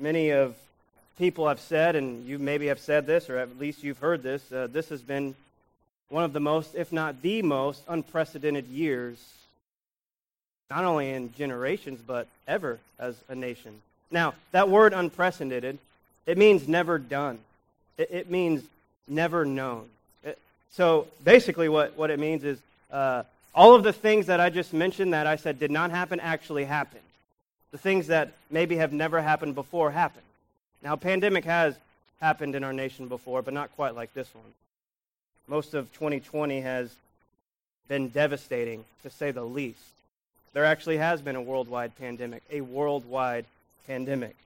many of people have said, and you maybe have said this, or at least you've heard this, uh, this has been one of the most, if not the most, unprecedented years, not only in generations, but ever as a nation. Now, that word unprecedented, it means never done, it, it means never known. It, so basically, what, what it means is uh, all of the things that I just mentioned that I said did not happen actually happened. The things that maybe have never happened before happen. Now, pandemic has happened in our nation before, but not quite like this one. Most of 2020 has been devastating, to say the least. There actually has been a worldwide pandemic, a worldwide pandemic.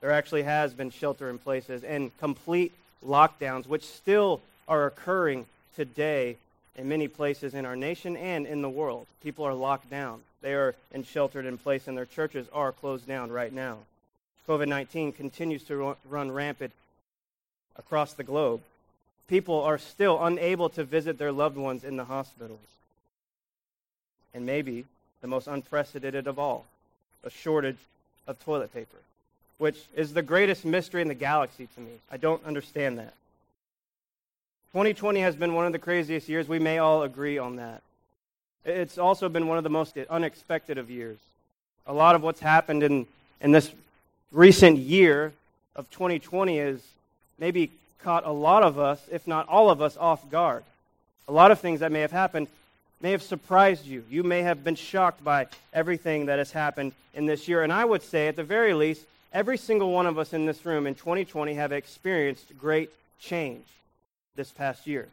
There actually has been shelter in places and complete lockdowns, which still are occurring today in many places in our nation and in the world. People are locked down. They are in sheltered in place, and their churches are closed down right now. COVID 19 continues to run rampant across the globe. People are still unable to visit their loved ones in the hospitals. And maybe the most unprecedented of all, a shortage of toilet paper, which is the greatest mystery in the galaxy to me. I don't understand that. 2020 has been one of the craziest years. We may all agree on that. It's also been one of the most unexpected of years. A lot of what's happened in, in this recent year of 2020 has maybe caught a lot of us, if not all of us, off guard. A lot of things that may have happened may have surprised you. You may have been shocked by everything that has happened in this year. And I would say, at the very least, every single one of us in this room in 2020 have experienced great change this past year.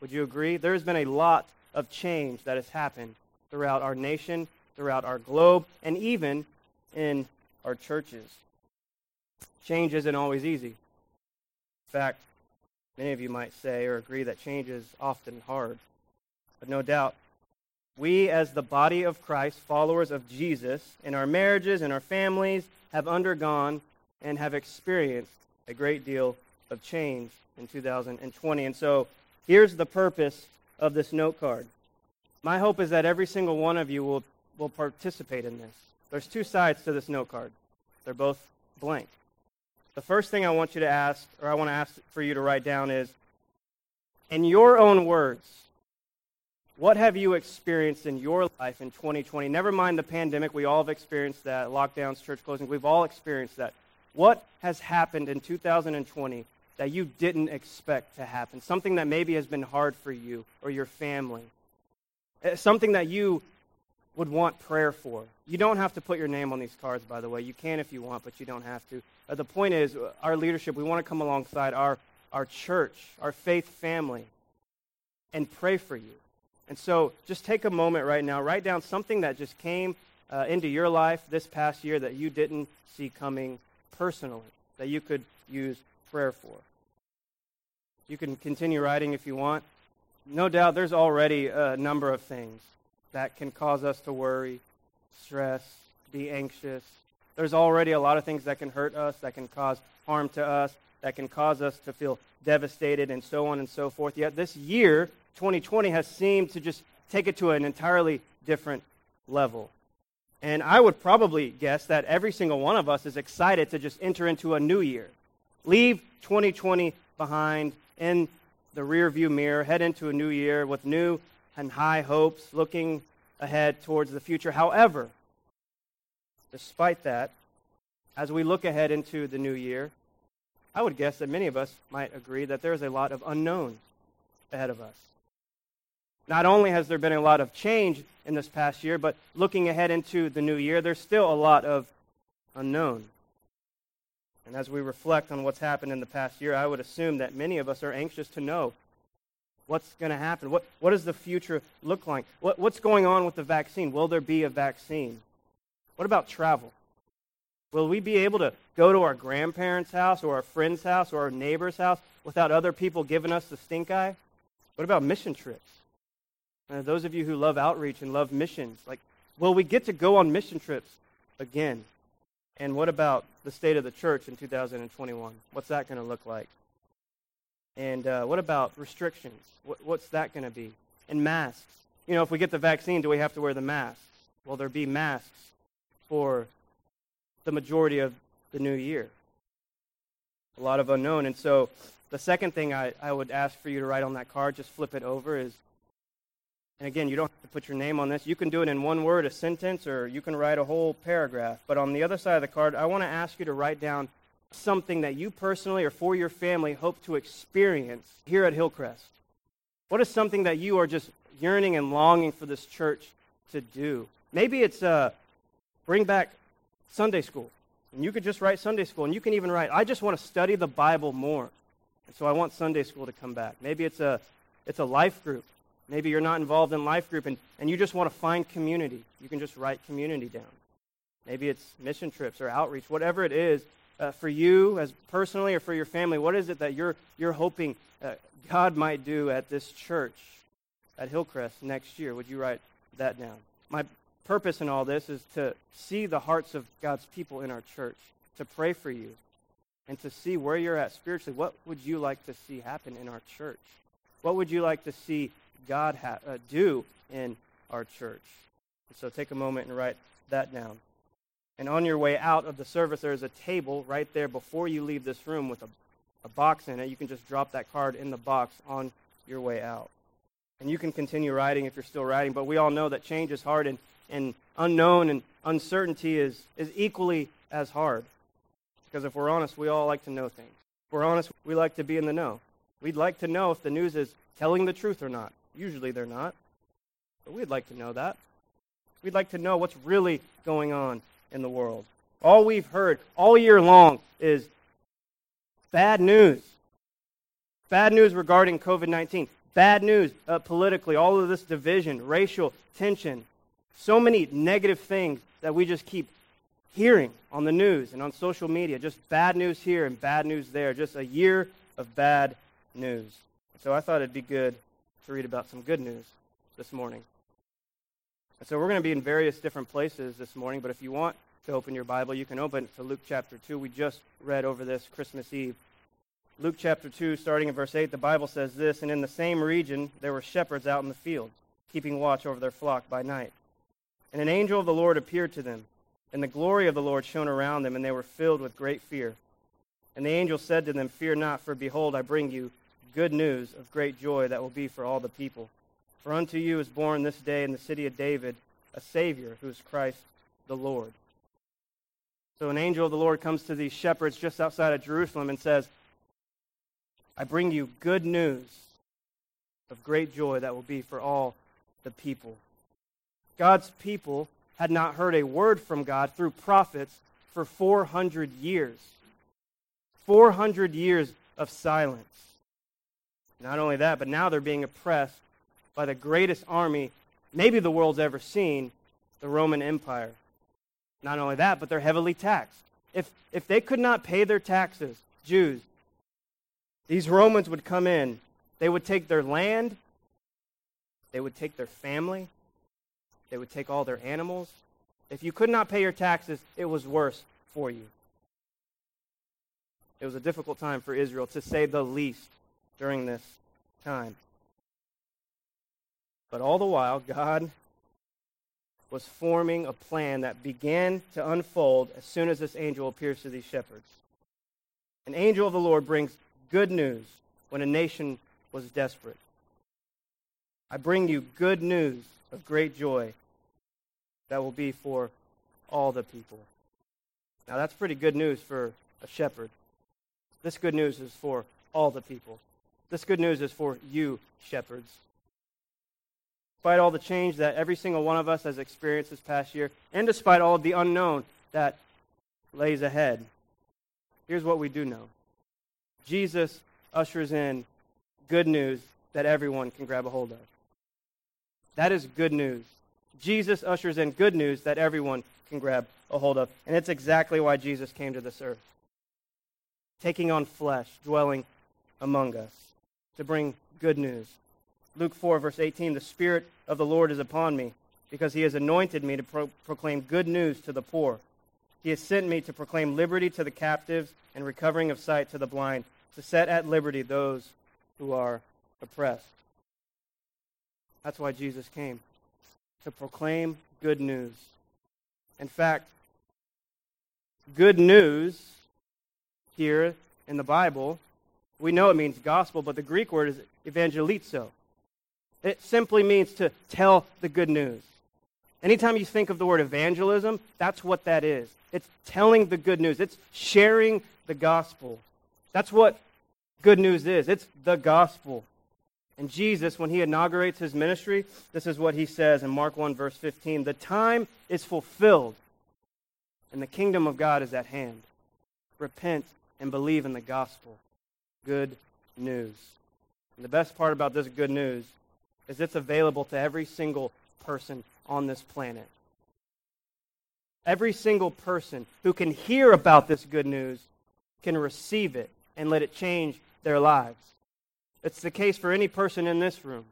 Would you agree? There's been a lot of change that has happened throughout our nation, throughout our globe, and even in our churches. Change isn't always easy. In fact, many of you might say or agree that change is often hard. But no doubt, we as the body of Christ, followers of Jesus, in our marriages, in our families, have undergone and have experienced a great deal of change in 2020. And so here's the purpose of this note card. My hope is that every single one of you will, will participate in this. There's two sides to this note card, they're both blank. The first thing I want you to ask, or I want to ask for you to write down, is in your own words, what have you experienced in your life in 2020? Never mind the pandemic, we all have experienced that, lockdowns, church closings, we've all experienced that. What has happened in 2020 that you didn't expect to happen? Something that maybe has been hard for you or your family? Eh, something that you would want prayer for. You don't have to put your name on these cards, by the way. You can if you want, but you don't have to. Uh, the point is, uh, our leadership, we want to come alongside our, our church, our faith family, and pray for you. And so just take a moment right now, write down something that just came uh, into your life this past year that you didn't see coming personally, that you could use prayer for. You can continue writing if you want. No doubt there's already a number of things that can cause us to worry, stress, be anxious. There's already a lot of things that can hurt us, that can cause harm to us, that can cause us to feel devastated, and so on and so forth. Yet this year, 2020, has seemed to just take it to an entirely different level. And I would probably guess that every single one of us is excited to just enter into a new year. Leave 2020 behind in the rearview mirror, head into a new year with new and high hopes, looking ahead towards the future. However, despite that, as we look ahead into the new year, I would guess that many of us might agree that there is a lot of unknown ahead of us. Not only has there been a lot of change in this past year, but looking ahead into the new year, there's still a lot of unknown. And as we reflect on what's happened in the past year, I would assume that many of us are anxious to know what's going to happen. What, what does the future look like? What, what's going on with the vaccine? Will there be a vaccine? What about travel? Will we be able to go to our grandparents' house or our friend's house or our neighbor's house without other people giving us the stink eye? What about mission trips? Uh, those of you who love outreach and love missions, like, will we get to go on mission trips again? And what about the state of the church in 2021? What's that going to look like? And uh, what about restrictions? What, what's that going to be? And masks. You know, if we get the vaccine, do we have to wear the masks? Will there be masks for the majority of the new year. A lot of unknown. And so the second thing I, I would ask for you to write on that card, just flip it over, is and again, you don't have to put your name on this. You can do it in one word, a sentence, or you can write a whole paragraph. But on the other side of the card, I want to ask you to write down something that you personally or for your family hope to experience here at Hillcrest. What is something that you are just yearning and longing for this church to do? Maybe it's uh, bring back Sunday school. And you could just write Sunday school. And you can even write, I just want to study the Bible more. And so I want Sunday school to come back. Maybe it's a, it's a life group. Maybe you're not involved in life group and, and you just want to find community. You can just write community down. Maybe it's mission trips or outreach, whatever it is uh, for you as personally or for your family. What is it that you're, you're hoping uh, God might do at this church at Hillcrest next year? Would you write that down? My purpose in all this is to see the hearts of God's people in our church, to pray for you, and to see where you're at spiritually. What would you like to see happen in our church? What would you like to see God ha- uh, do in our church. So take a moment and write that down. And on your way out of the service, there is a table right there before you leave this room with a, a box in it. You can just drop that card in the box on your way out. And you can continue writing if you're still writing, but we all know that change is hard and, and unknown and uncertainty is, is equally as hard. Because if we're honest, we all like to know things. If we're honest, we like to be in the know. We'd like to know if the news is telling the truth or not. Usually they're not. But we'd like to know that. We'd like to know what's really going on in the world. All we've heard all year long is bad news. Bad news regarding COVID 19. Bad news uh, politically, all of this division, racial tension. So many negative things that we just keep hearing on the news and on social media. Just bad news here and bad news there. Just a year of bad news. So I thought it'd be good to read about some good news this morning. And so we're going to be in various different places this morning, but if you want to open your Bible, you can open to Luke chapter 2. We just read over this Christmas Eve. Luke chapter 2, starting in verse 8, the Bible says this And in the same region there were shepherds out in the field, keeping watch over their flock by night. And an angel of the Lord appeared to them, and the glory of the Lord shone around them, and they were filled with great fear. And the angel said to them, Fear not, for behold, I bring you good news of great joy that will be for all the people. For unto you is born this day in the city of David a Savior, who is Christ the Lord. So an angel of the Lord comes to these shepherds just outside of Jerusalem and says, I bring you good news of great joy that will be for all the people. God's people had not heard a word from God through prophets for 400 years. 400 years of silence. Not only that, but now they're being oppressed by the greatest army maybe the world's ever seen, the Roman Empire. Not only that, but they're heavily taxed. If, if they could not pay their taxes, Jews, these Romans would come in. They would take their land, they would take their family, they would take all their animals. If you could not pay your taxes, it was worse for you. It was a difficult time for Israel, to say the least during this time. But all the while, God was forming a plan that began to unfold as soon as this angel appears to these shepherds. An angel of the Lord brings good news when a nation was desperate. I bring you good news of great joy that will be for all the people. Now, that's pretty good news for a shepherd. This good news is for all the people. This good news is for you, shepherds. Despite all the change that every single one of us has experienced this past year, and despite all of the unknown that lays ahead, here's what we do know Jesus ushers in good news that everyone can grab a hold of. That is good news. Jesus ushers in good news that everyone can grab a hold of. And it's exactly why Jesus came to this earth, taking on flesh, dwelling among us to bring good news. Luke 4, verse 18 The Spirit of the Lord is upon me, because he has anointed me to pro- proclaim good news to the poor. He has sent me to proclaim liberty to the captives and recovering of sight to the blind, to set at liberty those who are oppressed. That's why Jesus came, to proclaim good news. In fact, good news here in the Bible, we know it means gospel, but the Greek word is evangelizo. It simply means to tell the good news. Anytime you think of the word evangelism, that's what that is. It's telling the good news, it's sharing the gospel. That's what good news is. It's the gospel. And Jesus, when he inaugurates his ministry, this is what he says in Mark 1, verse 15 The time is fulfilled, and the kingdom of God is at hand. Repent and believe in the gospel. Good news. And the best part about this good news is it's available to every single person on this planet. Every single person who can hear about this good news can receive it and let it change their lives. It's the case for any person in this room.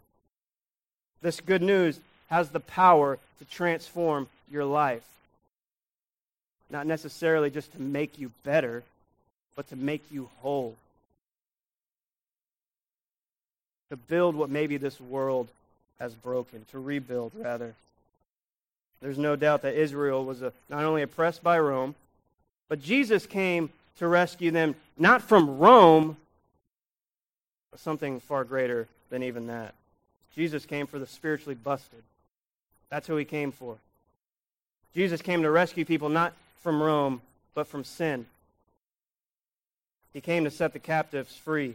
This good news has the power to transform your life. Not necessarily just to make you better, but to make you whole. To build what maybe this world has broken, to rebuild, rather. There's no doubt that Israel was a, not only oppressed by Rome, but Jesus came to rescue them not from Rome, but something far greater than even that. Jesus came for the spiritually busted. That's who he came for. Jesus came to rescue people not from Rome, but from sin. He came to set the captives free.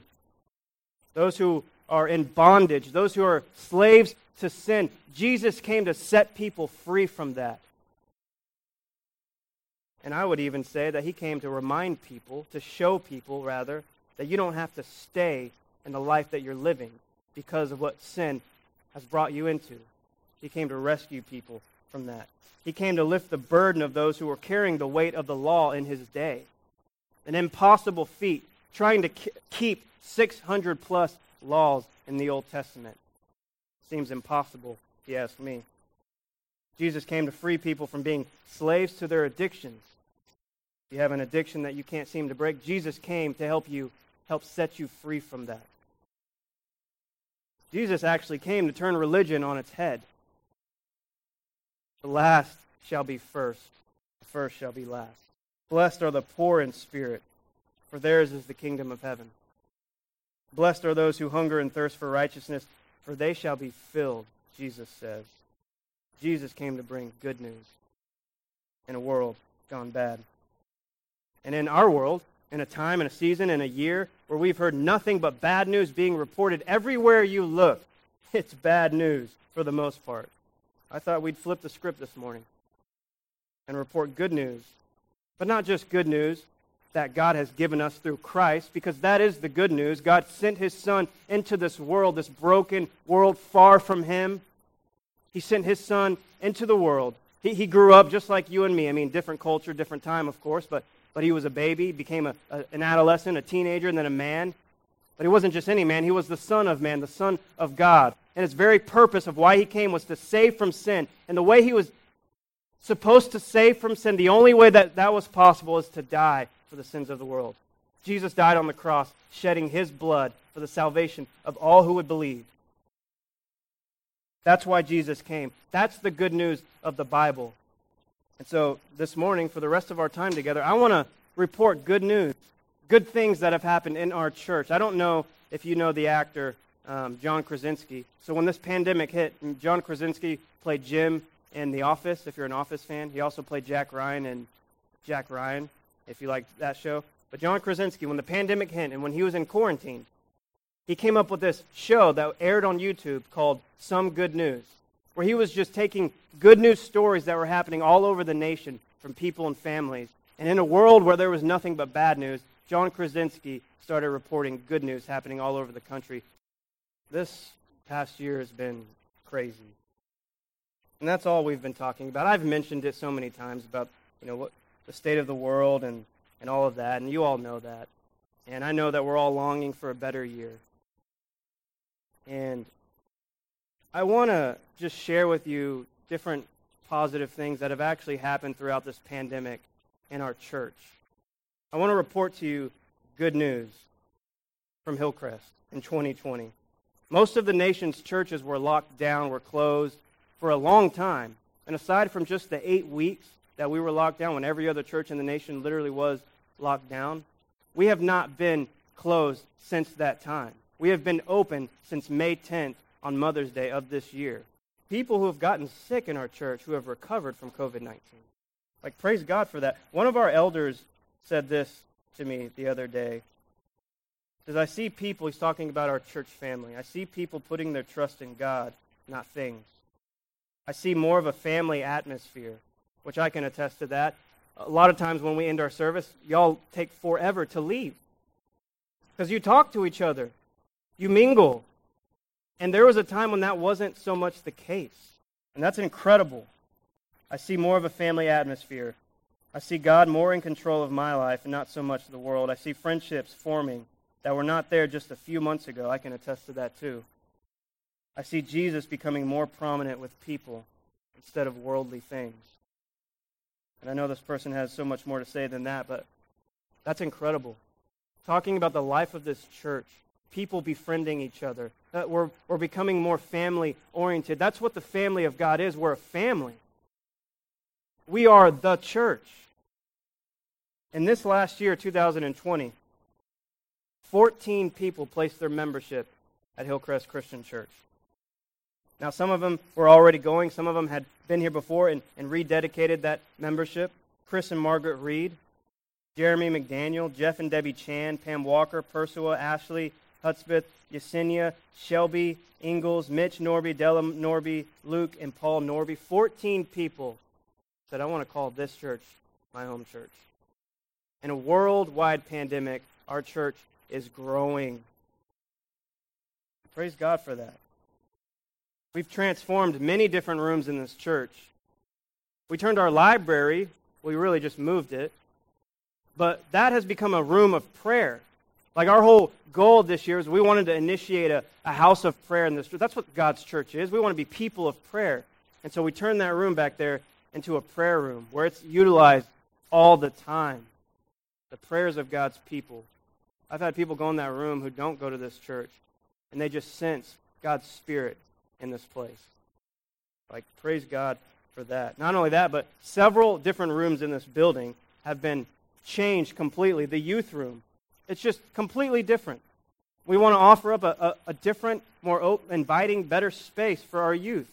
Those who are in bondage, those who are slaves to sin. Jesus came to set people free from that. And I would even say that he came to remind people, to show people, rather, that you don't have to stay in the life that you're living because of what sin has brought you into. He came to rescue people from that. He came to lift the burden of those who were carrying the weight of the law in his day. An impossible feat, trying to keep 600 plus laws in the Old Testament. Seems impossible, if you ask me. Jesus came to free people from being slaves to their addictions. If you have an addiction that you can't seem to break, Jesus came to help you, help set you free from that. Jesus actually came to turn religion on its head. The last shall be first, the first shall be last. Blessed are the poor in spirit, for theirs is the kingdom of heaven. Blessed are those who hunger and thirst for righteousness, for they shall be filled, Jesus says. Jesus came to bring good news in a world gone bad. And in our world, in a time and a season and a year where we've heard nothing but bad news being reported everywhere you look, it's bad news for the most part. I thought we'd flip the script this morning and report good news. But not just good news, that God has given us through Christ, because that is the good news. God sent his Son into this world, this broken world far from him. He sent his Son into the world. He, he grew up just like you and me. I mean, different culture, different time, of course, but, but he was a baby, became a, a, an adolescent, a teenager, and then a man. But he wasn't just any man, he was the Son of man, the Son of God. And his very purpose of why he came was to save from sin. And the way he was supposed to save from sin, the only way that that was possible is to die for the sins of the world. Jesus died on the cross, shedding his blood for the salvation of all who would believe. That's why Jesus came. That's the good news of the Bible. And so this morning, for the rest of our time together, I want to report good news, good things that have happened in our church. I don't know if you know the actor um, John Krasinski. So when this pandemic hit, John Krasinski played Jim in The Office, if you're an Office fan. He also played Jack Ryan in Jack Ryan if you like that show. But John Krasinski, when the pandemic hit and when he was in quarantine, he came up with this show that aired on YouTube called Some Good News, where he was just taking good news stories that were happening all over the nation from people and families. And in a world where there was nothing but bad news, John Krasinski started reporting good news happening all over the country. This past year has been crazy. And that's all we've been talking about. I've mentioned it so many times about, you know, what the state of the world and, and all of that, and you all know that. And I know that we're all longing for a better year. And I want to just share with you different positive things that have actually happened throughout this pandemic in our church. I want to report to you good news from Hillcrest in 2020. Most of the nation's churches were locked down, were closed for a long time. And aside from just the eight weeks that we were locked down, when every other church in the nation literally was locked down, we have not been closed since that time. We have been open since May 10th on Mother's Day of this year. People who have gotten sick in our church who have recovered from COVID 19. Like, praise God for that. One of our elders said this to me the other day. Because I see people, he's talking about our church family. I see people putting their trust in God, not things. I see more of a family atmosphere, which I can attest to that. A lot of times when we end our service, y'all take forever to leave. Because you talk to each other, you mingle. And there was a time when that wasn't so much the case. And that's incredible. I see more of a family atmosphere. I see God more in control of my life and not so much the world. I see friendships forming that were not there just a few months ago. I can attest to that too. I see Jesus becoming more prominent with people instead of worldly things. And I know this person has so much more to say than that, but that's incredible. Talking about the life of this church, people befriending each other. We're, we're becoming more family oriented. That's what the family of God is. We're a family. We are the church. In this last year, 2020, 14 people placed their membership at Hillcrest Christian Church. Now, some of them were already going, some of them had been here before and, and rededicated that membership. Chris and Margaret Reed, Jeremy McDaniel, Jeff and Debbie Chan, Pam Walker, Persua, Ashley, Hudspeth, Yesenia, Shelby, Ingalls, Mitch Norby, Della Norby, Luke, and Paul Norby. 14 people said, I want to call this church my home church. In a worldwide pandemic, our church is growing. Praise God for that. We've transformed many different rooms in this church. We turned our library, we really just moved it, but that has become a room of prayer. Like our whole goal this year is we wanted to initiate a, a house of prayer in this. Church. That's what God's church is. We want to be people of prayer. And so we turned that room back there into a prayer room where it's utilized all the time. The prayers of God's people. I've had people go in that room who don't go to this church, and they just sense God's Spirit in this place. Like, praise God for that. Not only that, but several different rooms in this building have been changed completely. The youth room, it's just completely different. We want to offer up a, a, a different, more open, inviting, better space for our youth.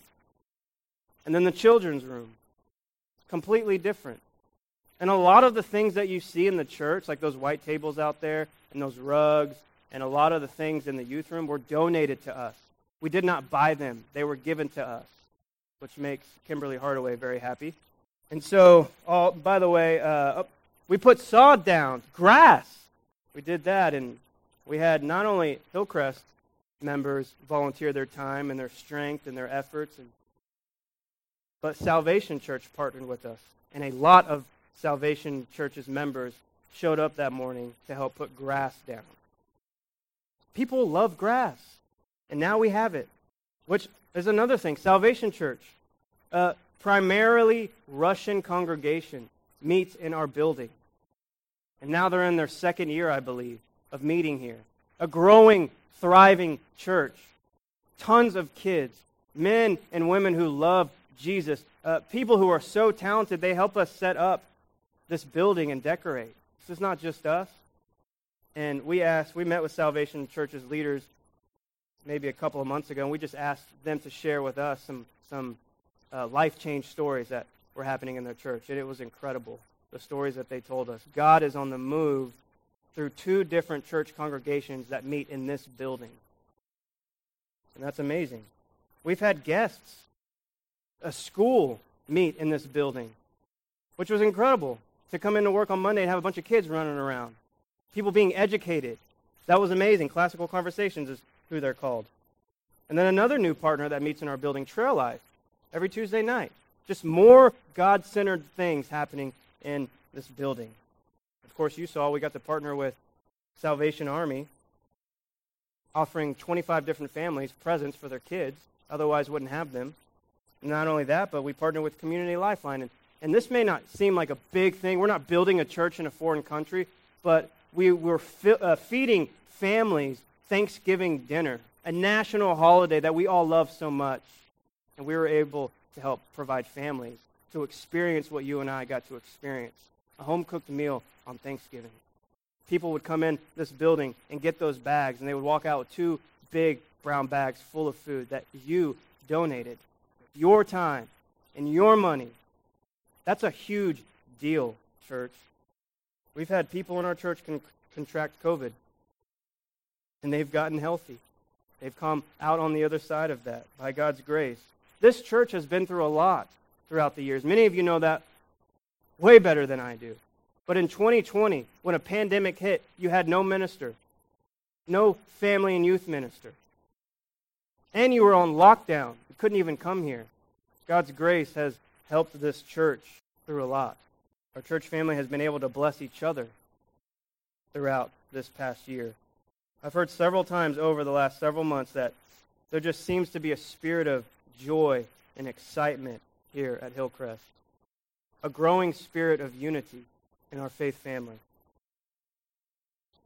And then the children's room, completely different. And a lot of the things that you see in the church, like those white tables out there and those rugs, and a lot of the things in the youth room were donated to us. We did not buy them, they were given to us, which makes Kimberly Hardaway very happy. And so, oh, by the way, uh, we put sod down, grass. We did that, and we had not only Hillcrest members volunteer their time and their strength and their efforts, and, but Salvation Church partnered with us. And a lot of Salvation Church's members showed up that morning to help put grass down. People love grass. And now we have it, which is another thing. Salvation Church, a primarily Russian congregation, meets in our building. And now they're in their second year, I believe, of meeting here. A growing, thriving church. Tons of kids, men and women who love Jesus. Uh, people who are so talented, they help us set up this building and decorate. This is not just us. And we asked, we met with Salvation Church's leaders maybe a couple of months ago, and we just asked them to share with us some, some uh, life change stories that were happening in their church. And it was incredible, the stories that they told us. God is on the move through two different church congregations that meet in this building. And that's amazing. We've had guests, a school meet in this building, which was incredible to come into work on Monday and have a bunch of kids running around, people being educated. That was amazing. Classical Conversations is who they're called. And then another new partner that meets in our building, Trail Life, every Tuesday night. Just more God centered things happening in this building. Of course, you saw we got to partner with Salvation Army, offering 25 different families presents for their kids, otherwise, wouldn't have them. Not only that, but we partner with Community Lifeline. And, and this may not seem like a big thing. We're not building a church in a foreign country, but we were fi- uh, feeding families Thanksgiving dinner, a national holiday that we all love so much. And we were able to help provide families to experience what you and I got to experience a home cooked meal on Thanksgiving. People would come in this building and get those bags, and they would walk out with two big brown bags full of food that you donated. Your time and your money. That's a huge deal, church. We've had people in our church con- contract COVID, and they've gotten healthy. They've come out on the other side of that by God's grace. This church has been through a lot throughout the years. Many of you know that way better than I do. But in 2020, when a pandemic hit, you had no minister, no family and youth minister. And you were on lockdown. You couldn't even come here. God's grace has helped this church through a lot. Our church family has been able to bless each other throughout this past year. I've heard several times over the last several months that there just seems to be a spirit of joy and excitement here at Hillcrest, a growing spirit of unity in our faith family.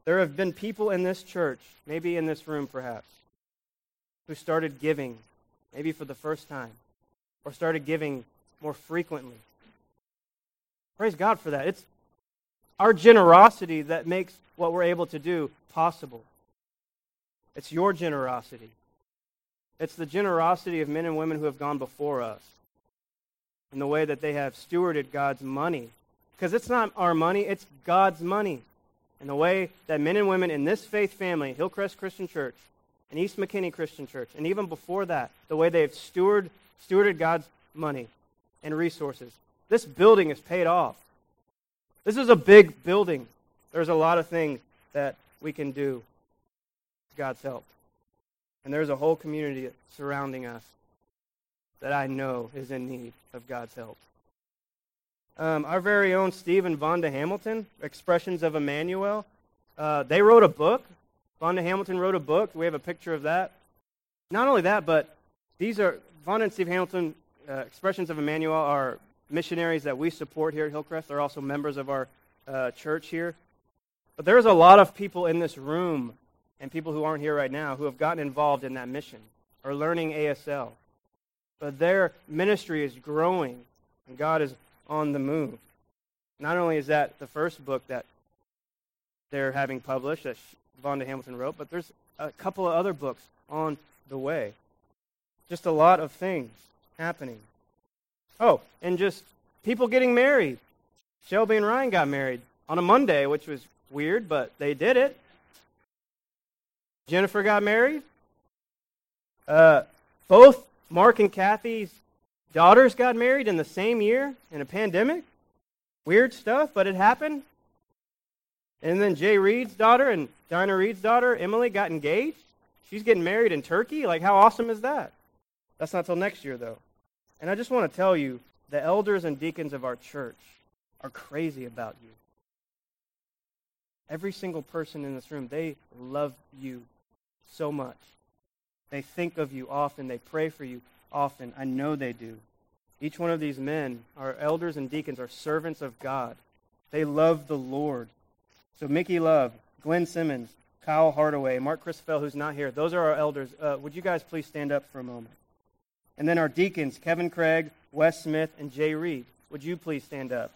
There have been people in this church, maybe in this room perhaps, who started giving, maybe for the first time, or started giving more frequently. Praise God for that. It's our generosity that makes what we're able to do possible. It's your generosity. It's the generosity of men and women who have gone before us in the way that they have stewarded God's money. Because it's not our money, it's God's money. And the way that men and women in this faith family, Hillcrest Christian Church, and East McKinney Christian Church, and even before that, the way they've steward, stewarded God's money and resources. This building is paid off. This is a big building. There's a lot of things that we can do God's help. And there's a whole community surrounding us that I know is in need of God's help. Um, our very own Stephen Vonda Hamilton, Expressions of Emmanuel, uh, they wrote a book Vonda Hamilton wrote a book. We have a picture of that. Not only that, but these are Vonda and Steve Hamilton, uh, Expressions of Emmanuel, are missionaries that we support here at Hillcrest. They're also members of our uh, church here. But there's a lot of people in this room and people who aren't here right now who have gotten involved in that mission or learning ASL. But their ministry is growing, and God is on the move. Not only is that the first book that they're having published that Vonda Hamilton wrote, but there's a couple of other books on the way. Just a lot of things happening. Oh, and just people getting married. Shelby and Ryan got married on a Monday, which was weird, but they did it. Jennifer got married. Uh, both Mark and Kathy's daughters got married in the same year in a pandemic. Weird stuff, but it happened. And then Jay Reed's daughter and Dinah Reed's daughter, Emily, got engaged. She's getting married in Turkey. Like, how awesome is that? That's not till next year, though. And I just want to tell you the elders and deacons of our church are crazy about you. Every single person in this room, they love you so much. They think of you often. They pray for you often. I know they do. Each one of these men, our elders and deacons, are servants of God. They love the Lord. So Mickey Love, Glenn Simmons, Kyle Hardaway, Mark Christopher, who's not here. Those are our elders. Uh, would you guys please stand up for a moment? And then our deacons, Kevin Craig, Wes Smith, and Jay Reed. Would you please stand up?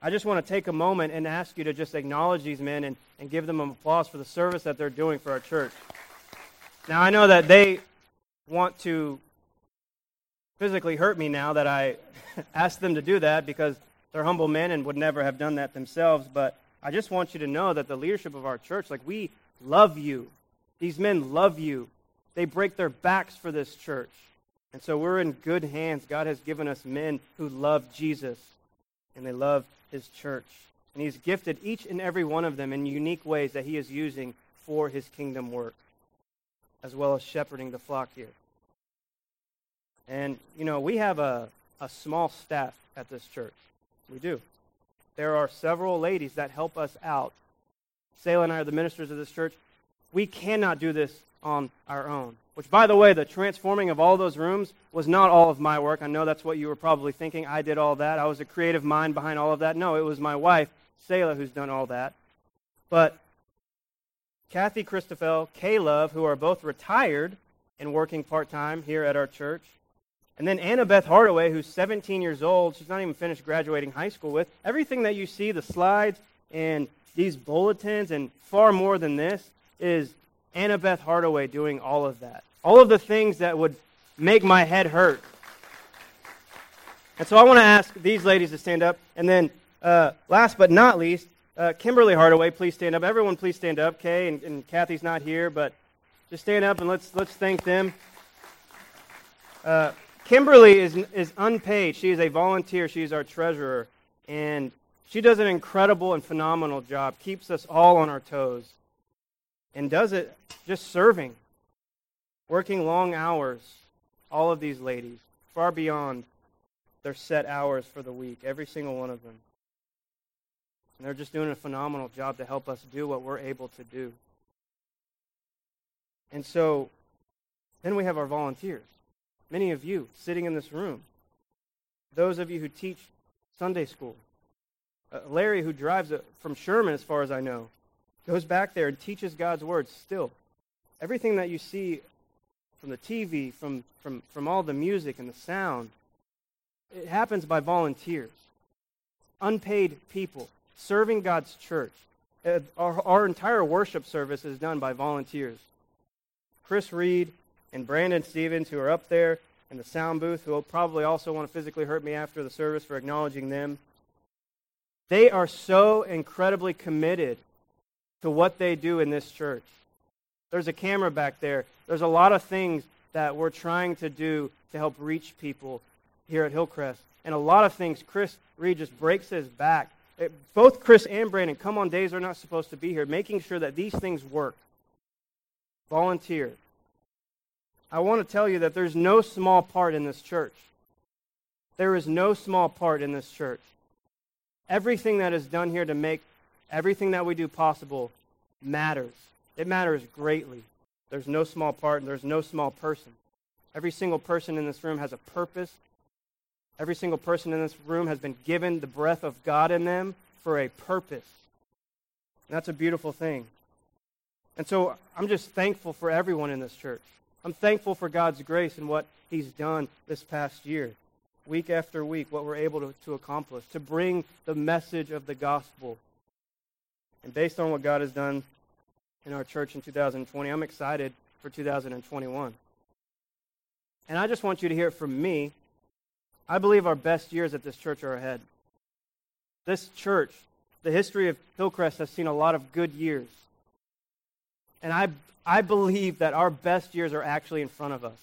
I just want to take a moment and ask you to just acknowledge these men and, and give them an applause for the service that they're doing for our church. Now, I know that they want to physically hurt me now that I asked them to do that because they're humble men and would never have done that themselves, but I just want you to know that the leadership of our church, like we love you. These men love you. They break their backs for this church. And so we're in good hands. God has given us men who love Jesus and they love his church. And he's gifted each and every one of them in unique ways that he is using for his kingdom work, as well as shepherding the flock here. And, you know, we have a, a small staff at this church. We do. There are several ladies that help us out. Selah and I are the ministers of this church. We cannot do this on our own. Which, by the way, the transforming of all those rooms was not all of my work. I know that's what you were probably thinking. I did all that. I was a creative mind behind all of that. No, it was my wife, Selah, who's done all that. But Kathy Christopher, Love, who are both retired and working part time here at our church, And then Annabeth Hardaway, who's 17 years old, she's not even finished graduating high school with. Everything that you see, the slides and these bulletins, and far more than this, is Annabeth Hardaway doing all of that. All of the things that would make my head hurt. And so I want to ask these ladies to stand up. And then, uh, last but not least, uh, Kimberly Hardaway, please stand up. Everyone, please stand up. Kay and, and Kathy's not here, but just stand up and let's let's thank them. Uh, Kimberly is is unpaid. She is a volunteer. She is our treasurer, and she does an incredible and phenomenal job. Keeps us all on our toes, and does it just serving, working long hours. All of these ladies, far beyond their set hours for the week, every single one of them. And they're just doing a phenomenal job to help us do what we're able to do. And so then we have our volunteers. Many of you sitting in this room. Those of you who teach Sunday school. Uh, Larry, who drives uh, from Sherman, as far as I know, goes back there and teaches God's word still. Everything that you see from the TV, from, from, from all the music and the sound, it happens by volunteers, unpaid people serving God's church. Uh, our, our entire worship service is done by volunteers. Chris Reed and Brandon Stevens, who are up there in the sound booth, who will probably also want to physically hurt me after the service for acknowledging them. They are so incredibly committed to what they do in this church. There's a camera back there. There's a lot of things that we're trying to do to help reach people here at Hillcrest. And a lot of things, Chris Reed just breaks his back. It, both Chris and Brandon come on days they're not supposed to be here, making sure that these things work. Volunteer. I want to tell you that there's no small part in this church. There is no small part in this church. Everything that is done here to make everything that we do possible matters. It matters greatly. There's no small part and there's no small person. Every single person in this room has a purpose Every single person in this room has been given the breath of God in them for a purpose. And that's a beautiful thing. And so I'm just thankful for everyone in this church. I'm thankful for God's grace and what He's done this past year, week after week, what we're able to, to accomplish, to bring the message of the gospel. And based on what God has done in our church in 2020, I'm excited for 2021. And I just want you to hear from me I believe our best years at this church are ahead. This church, the history of Hillcrest has seen a lot of good years. And I, I believe that our best years are actually in front of us.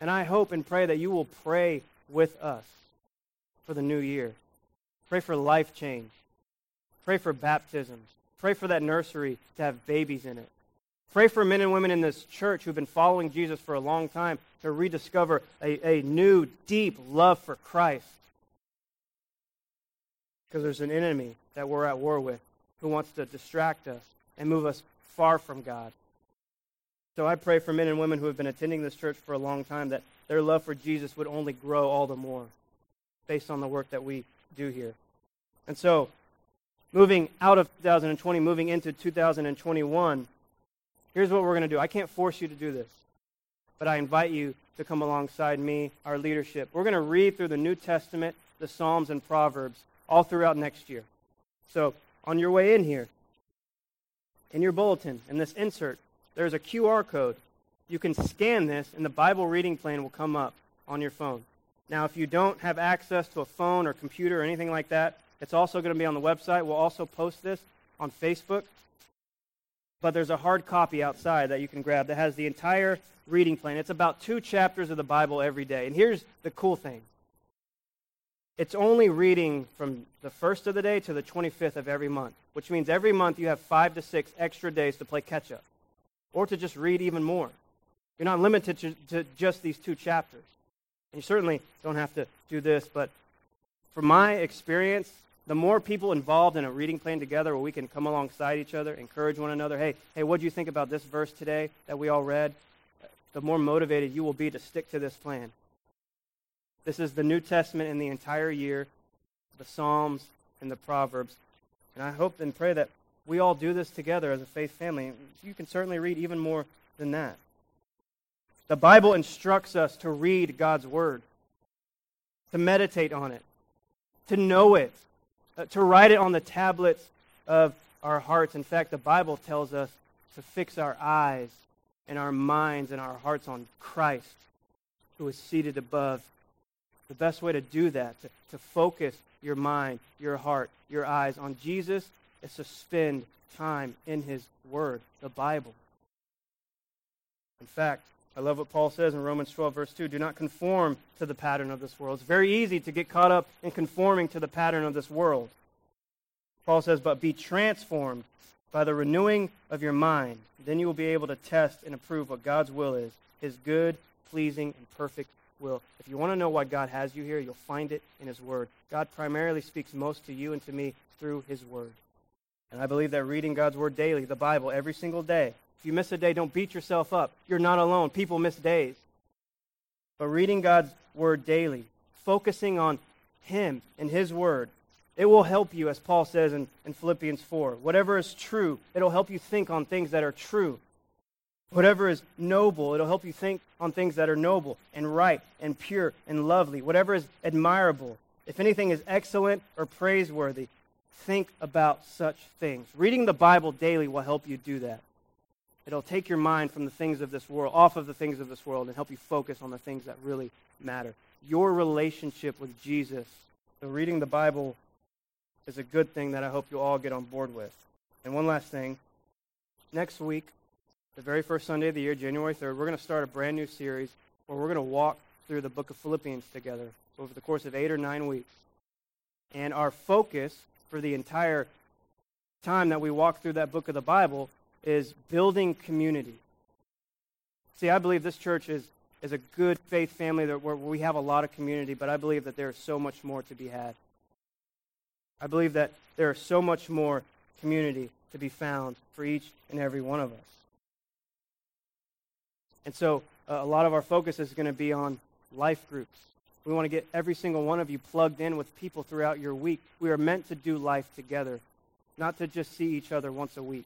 And I hope and pray that you will pray with us for the new year. Pray for life change. Pray for baptisms. Pray for that nursery to have babies in it. Pray for men and women in this church who've been following Jesus for a long time to rediscover a, a new, deep love for Christ. Because there's an enemy that we're at war with who wants to distract us and move us far from God. So I pray for men and women who have been attending this church for a long time that their love for Jesus would only grow all the more based on the work that we do here. And so, moving out of 2020, moving into 2021, Here's what we're going to do. I can't force you to do this, but I invite you to come alongside me, our leadership. We're going to read through the New Testament, the Psalms, and Proverbs all throughout next year. So, on your way in here, in your bulletin, in this insert, there's a QR code. You can scan this, and the Bible reading plan will come up on your phone. Now, if you don't have access to a phone or computer or anything like that, it's also going to be on the website. We'll also post this on Facebook but there's a hard copy outside that you can grab that has the entire reading plan. It's about two chapters of the Bible every day. And here's the cool thing it's only reading from the first of the day to the 25th of every month, which means every month you have five to six extra days to play catch up or to just read even more. You're not limited to, to just these two chapters. And you certainly don't have to do this, but from my experience, the more people involved in a reading plan together where we can come alongside each other, encourage one another, hey, hey, what do you think about this verse today that we all read? The more motivated you will be to stick to this plan. This is the New Testament in the entire year, the Psalms and the Proverbs. And I hope and pray that we all do this together as a faith family. You can certainly read even more than that. The Bible instructs us to read God's Word, to meditate on it, to know it, uh, to write it on the tablets of our hearts. In fact, the Bible tells us to fix our eyes and our minds and our hearts on Christ, who is seated above. The best way to do that, to, to focus your mind, your heart, your eyes on Jesus, is to spend time in His Word, the Bible. In fact, I love what Paul says in Romans 12, verse 2. Do not conform to the pattern of this world. It's very easy to get caught up in conforming to the pattern of this world. Paul says, but be transformed by the renewing of your mind. Then you will be able to test and approve what God's will is, his good, pleasing, and perfect will. If you want to know why God has you here, you'll find it in his word. God primarily speaks most to you and to me through his word. And I believe that reading God's word daily, the Bible, every single day, if you miss a day, don't beat yourself up. You're not alone. People miss days. But reading God's word daily, focusing on him and his word, it will help you, as Paul says in, in Philippians 4. Whatever is true, it'll help you think on things that are true. Whatever is noble, it'll help you think on things that are noble and right and pure and lovely. Whatever is admirable, if anything is excellent or praiseworthy, think about such things. Reading the Bible daily will help you do that. It'll take your mind from the things of this world, off of the things of this world, and help you focus on the things that really matter. Your relationship with Jesus. So, reading the Bible is a good thing that I hope you all get on board with. And one last thing next week, the very first Sunday of the year, January 3rd, we're going to start a brand new series where we're going to walk through the book of Philippians together over the course of eight or nine weeks. And our focus for the entire time that we walk through that book of the Bible is building community. See, I believe this church is, is a good faith family where we have a lot of community, but I believe that there is so much more to be had. I believe that there is so much more community to be found for each and every one of us. And so uh, a lot of our focus is going to be on life groups. We want to get every single one of you plugged in with people throughout your week. We are meant to do life together, not to just see each other once a week.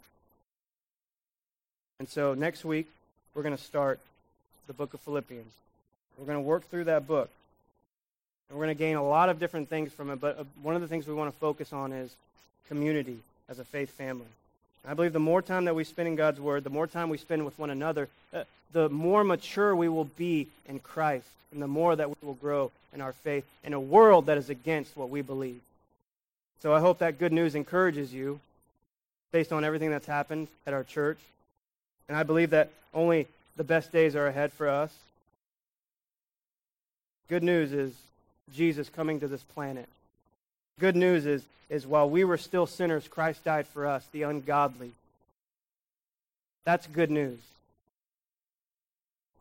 And so next week, we're going to start the book of Philippians. We're going to work through that book. And we're going to gain a lot of different things from it, but uh, one of the things we want to focus on is community as a faith family. I believe the more time that we spend in God's Word, the more time we spend with one another, uh, the more mature we will be in Christ, and the more that we will grow in our faith in a world that is against what we believe. So I hope that good news encourages you based on everything that's happened at our church. And I believe that only the best days are ahead for us. Good news is Jesus coming to this planet. Good news is, is while we were still sinners, Christ died for us, the ungodly. That's good news.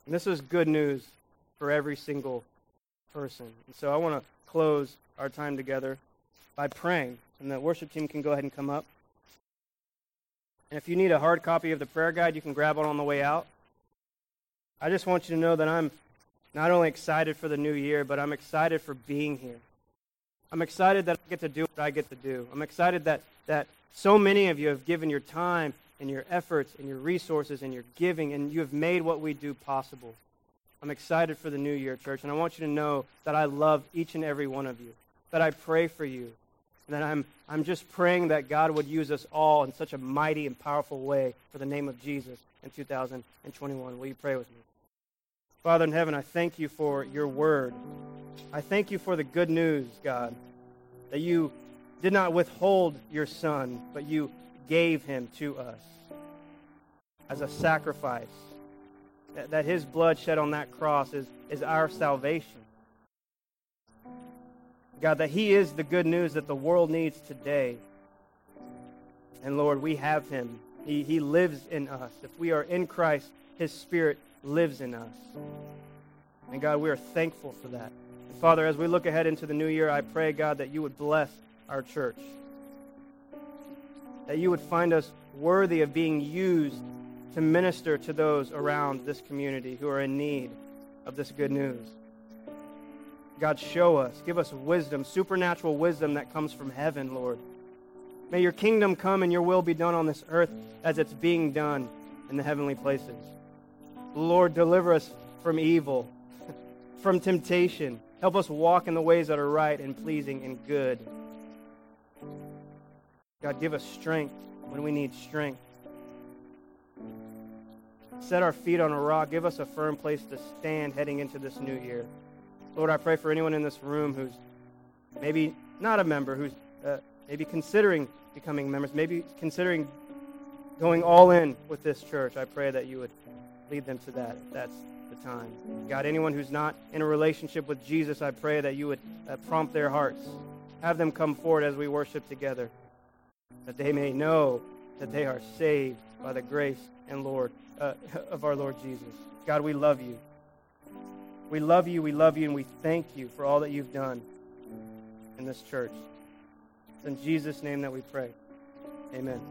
And this is good news for every single person. And so I want to close our time together by praying. And the worship team can go ahead and come up. And if you need a hard copy of the prayer guide, you can grab one on the way out. I just want you to know that I'm not only excited for the new year, but I'm excited for being here. I'm excited that I get to do what I get to do. I'm excited that, that so many of you have given your time and your efforts and your resources and your giving, and you have made what we do possible. I'm excited for the new year, church, and I want you to know that I love each and every one of you, that I pray for you, that I'm, I'm just praying that God would use us all in such a mighty and powerful way for the name of Jesus in 2021. Will you pray with me? Father in heaven, I thank you for your word. I thank you for the good news, God, that you did not withhold your son, but you gave him to us as a sacrifice. That, that his blood shed on that cross is, is our salvation. God, that he is the good news that the world needs today. And Lord, we have him. He, he lives in us. If we are in Christ, his spirit lives in us. And God, we are thankful for that. And Father, as we look ahead into the new year, I pray, God, that you would bless our church. That you would find us worthy of being used to minister to those around this community who are in need of this good news. God, show us, give us wisdom, supernatural wisdom that comes from heaven, Lord. May your kingdom come and your will be done on this earth as it's being done in the heavenly places. Lord, deliver us from evil, from temptation. Help us walk in the ways that are right and pleasing and good. God, give us strength when we need strength. Set our feet on a rock. Give us a firm place to stand heading into this new year. Lord, I pray for anyone in this room who's maybe not a member, who's uh, maybe considering becoming members, maybe considering going all in with this church. I pray that you would lead them to that that's the time. God, anyone who's not in a relationship with Jesus, I pray that you would uh, prompt their hearts. Have them come forward as we worship together, that they may know that they are saved by the grace and Lord uh, of our Lord Jesus. God, we love you. We love you, we love you, and we thank you for all that you've done in this church. It's in Jesus' name that we pray. Amen.